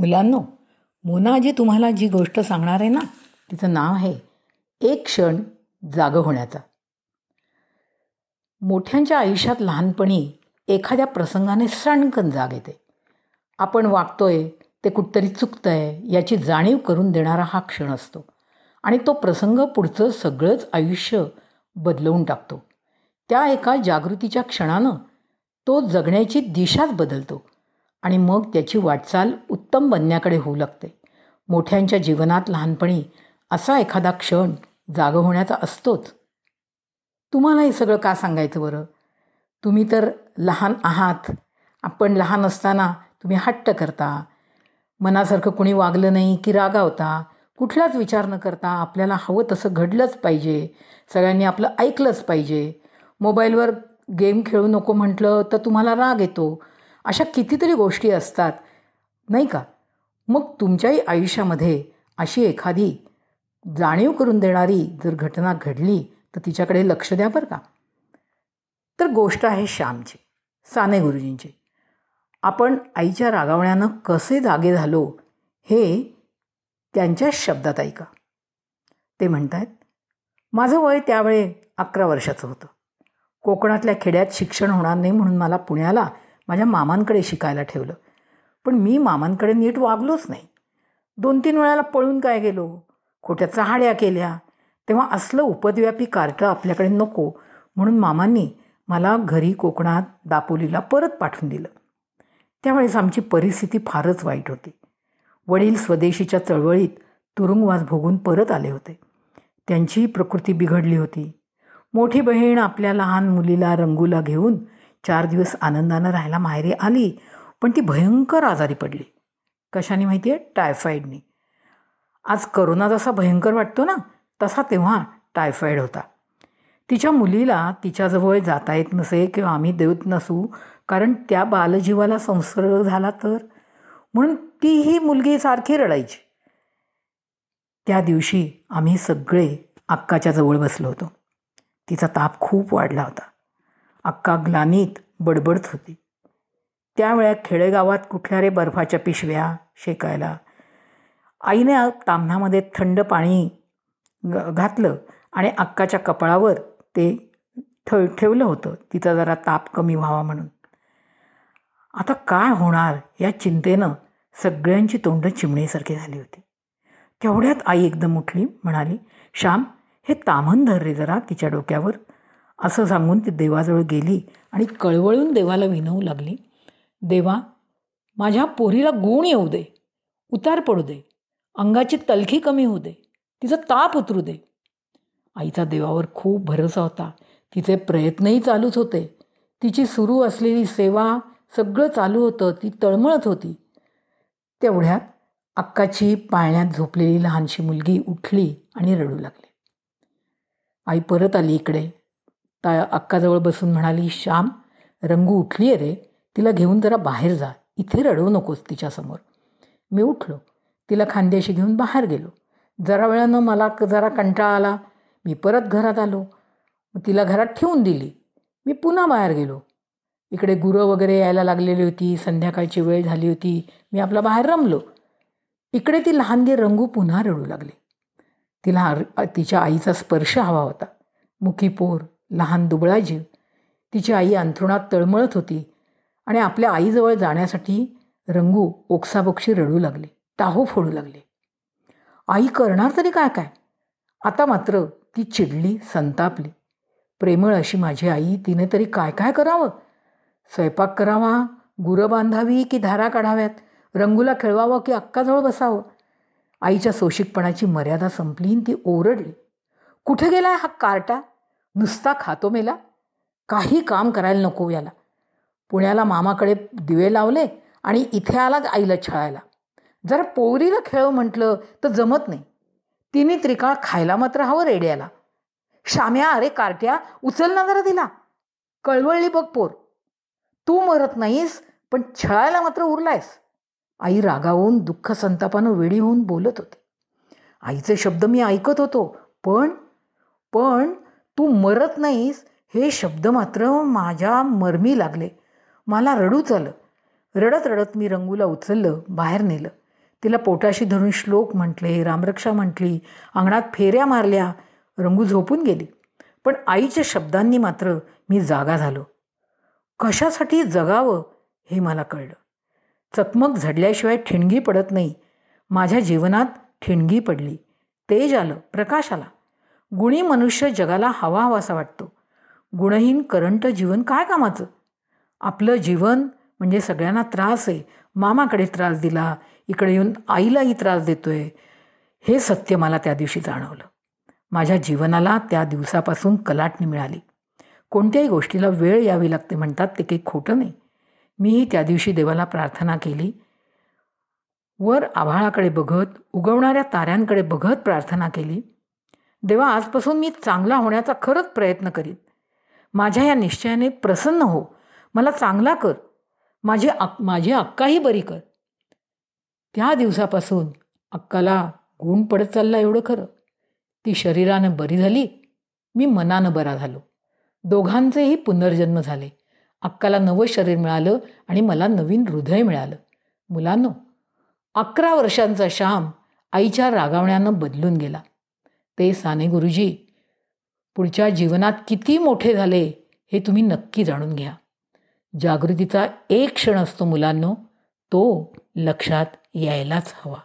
मुलांनो मोना जी तुम्हाला जी गोष्ट सांगणार आहे ना तिचं नाव आहे एक क्षण जागं होण्याचा. मोठ्यांच्या आयुष्यात लहानपणी एखाद्या प्रसंगाने सणकन जाग येते. आपण वागतोय ते कुठतरी चुकतं आहे याची जाणीव करून देणारा हा क्षण असतो. आणि तो प्रसंग पुढचं सगळंच आयुष्य बदलवून टाकतो. त्या एका जागृतीच्या क्षणानं तो जगण्याची दिशाच बदलतो आणि मग त्याची वाटचाल उत्तम बनण्याकडे होऊ लागते. मोठ्यांच्या जीवनात लहानपणी असा एखादा क्षण जागं होण्याचा असतोच. तुम्हाला हे सगळं का सांगायचं बरं? तुम्ही तर लहान आहात. आपण लहान असताना तुम्ही हट्ट करता. मनासारखं कुणी वागलं नाही की रागावता. कुठलाच विचार न करता आपल्याला हवं तसं घडलंच पाहिजे. सगळ्यांनी आपलं ऐकलंच पाहिजे. मोबाईलवर गेम खेळू नको म्हटलं तर तुम्हाला राग येतो. अशा कितीतरी गोष्टी असतात. नाही का? मग तुमच्याही आयुष्यामध्ये अशी एखादी जाणीव करून देणारी जर घटना घडली तर तिच्याकडे लक्ष द्या बरं का. तर गोष्ट आहे श्यामची साने गुरुजींची. आपण आईच्या रागावण्यानं कसे जागे झालो हे त्यांच्याच शब्दात ऐका. ते म्हणत आहेत माझं वय त्यावेळे अकरा वर्षाचं होतं. कोकणातल्या खेड्यात शिक्षण होणार नाही म्हणून मला पुण्याला माझ्या मामांकडे शिकायला ठेवलं. पण मी मामांकडे नीट वागलोच नाही. दोन तीन वेळाला पळून काय गेलो? खोट्या चहाड्या केल्या. तेव्हा असलं उपद्व्यापी कार्ट आपल्याकडे नको म्हणून मामांनी मला घरी कोकणात दापोलीला परत पाठवून दिलं. त्यावेळेस आमची परिस्थिती फारच वाईट होती. वडील स्वदेशीच्या चळवळीत तुरुंगवास भोगून परत आले होते. त्यांची प्रकृती बिघडली होती. मोठी बहीण आपल्या लहान मुलीला रंगूला घेऊन चार दिवस आनंदानं राहायला माहेरी आली. पण ती भयंकर आजारी पडली. कशाने माहिती आहे टायफॉईडने आज करोना जसा भयंकर वाटतो ना तसा तेव्हा टायफॉईड होता. तिच्या मुलीला तिच्याजवळ जाता येत नसे किंवा आम्ही देत नसू कारण त्या बालजीवाला संसर्ग झाला तर? म्हणून तीही मुलगी सारखी रडायची. त्या दिवशी आम्ही सगळे अक्काच्या जवळ बसलो होतो. तिचा ताप खूप वाढला होता. अक्का ग्लानीत बडबडत होती. त्यावेळा खेडेगावात कुठल्या रे बर्फाच्या पिशव्या? शेकायला. आईने ताम्हामध्ये थंड पाणी घातलं आणि अक्काच्या कपाळावर ते ठ ठेवलं होतं. तिचा जरा ताप कमी व्हावा म्हणून. आता काय होणार या चिंतेनं सगळ्यांची तोंड चिमणीसारखी झाली होती. तेवढ्यात आई एकदम उठली म्हणाली श्याम हे तामन धर रे जरा तिच्या डोक्यावर. असं सांगून ती देवाजवळ गेली आणि कळवळून देवाला विनवू लागली. देवा माझ्या पोरीला गुण येऊ दे उतार पडू दे अंगाची तलखी कमी होऊ दे तिचा ताप उतरू दे. आईचा देवावर खूप भरोसा होता. तिचे प्रयत्नही चालूच होते. तिची सुरू असलेली सेवा सगळं चालू होतं ती तळमळत होती. तेवढ्यात अक्काची पाळण्यात झोपलेली लहानशी मुलगी उठली आणि रडू लागली. आई परत आली इकडे. ता अक्काजवळ बसून म्हणाली श्याम रंगू उठली आहे रे? तिला घेऊन जरा बाहेर जा. इथे रडवू नकोस तिच्यासमोर. मी उठलो. तिला खांद्याशी घेऊन बाहेर गेलो. जरा वेळानं मला जरा कंटाळा आला. मी परत घरात आलो. तिला घरात ठेवून दिली. मी पुन्हा बाहेर गेलो. इकडे गुरं वगैरे यायला लागलेली होती. संध्याकाळची वेळ झाली होती. मी आपला बाहेर रमलो. इकडे ती लहानगी रंगू पुन्हा रडू लागली. तिला तिच्या आईचा स्पर्श हवा होता. मुखी पोर लहान दुबळा जीव. तिची आई अंथरुणात तळमळत होती. आणि आपल्या आईजवळ जाण्यासाठी रंगू ओक्साबोक्षी रडू लागले टाहो फोडू लागले. आई करणार तरी काय काय? आता मात्र ती चिडली संतापली. प्रेमळ अशी माझी आई तिने तरी काय काय करावं? स्वयंपाक करावा गुरं बांधावी की धारा काढाव्यात? रंगूला खेळवावं की अक्काजवळ बसावं? आईच्या सोशिकपणाची मर्यादा संपली ती ओरडली. कुठे गेलाय हा कार्टा? नुसता खातो मेला? काही काम करायला नको याला. पुण्याला मामाकडे दिवे लावले आणि इथे आलाच आईला छळायला. जर पोरीला खेळ म्हटलं तर जमत नाही. तिने त्रिकाळ खायला मात्र हवं रेड्याला. शाम्या अरे कार्ट्या उचल ना जरा तिला. कळवळली बघ पोर. तू मरत नाहीस पण छळायला मात्र उरलायस. आई रागावून दुःख संतापानं वेळी होऊन बोलत होती. आईचे शब्द मी ऐकत होतो पण पण तू मरत नाहीस हे शब्द मात्र माझ्या मरमी लागले. मला रडूच आलं. रडत रडत मी रंगूला उचललं बाहेर नेलं. तिला पोटाशी धरून श्लोक म्हटले रामरक्षा म्हटली अंगणात फेऱ्या मारल्या रंगू झोपून गेली. पण आईच्या शब्दांनी मात्र मी जागा झालो. कशासाठी जगावं हे मला कळलं. चकमक झडल्याशिवाय ठिणगी पडत नाही. माझ्या जीवनात ठिणगी पडली. तेज आलं प्रकाश आला. गुणी मनुष्य जगाला हवा हवासा वाटतो. गुणहीन करंट जीवन काय कामाचं? आपलं जीवन म्हणजे सगळ्यांना त्रास आहे. मामाकडे त्रास दिला इकडे येऊन आईलाही त्रास देतोय. हे सत्य मला त्या दिवशी जाणवलं. माझ्या जीवनाला त्या दिवसापासून कलाटणी मिळाली. कोणत्याही गोष्टीला वेळ यावी लागते म्हणतात ते काही खोटं नाही. मीही त्या दिवशी देवाला प्रार्थना केली. वर आभाळाकडे बघत उगवणाऱ्या ताऱ्यांकडे बघत प्रार्थना केली. देवा आजपासून मी चांगला होण्याचा खरंच प्रयत्न करीन. माझ्या या निश्चयाने प्रसन्न हो. मला चांगला कर. माझी अक माझी अक्काही बरी कर. त्या दिवसापासून अक्काला गुण पडत चालला एवढं खरं. ती शरीरानं बरी झाली मी मनानं बरा झालो. दोघांचेही पुनर्जन्म झाले. अक्काला नवं शरीर मिळालं आणि मला नवीन हृदय मिळालं. मुलांनो अकरा वर्षांचा श्याम आईच्या रागावण्यानं बदलून गेला. ते साने गुरुजी पुढच्या जीवनात किती मोठे झाले हे तुम्ही नक्की जाणून घ्या. जागृतीचा एक क्षण असतो मुलांनो तो लक्षात यायलाच हवा.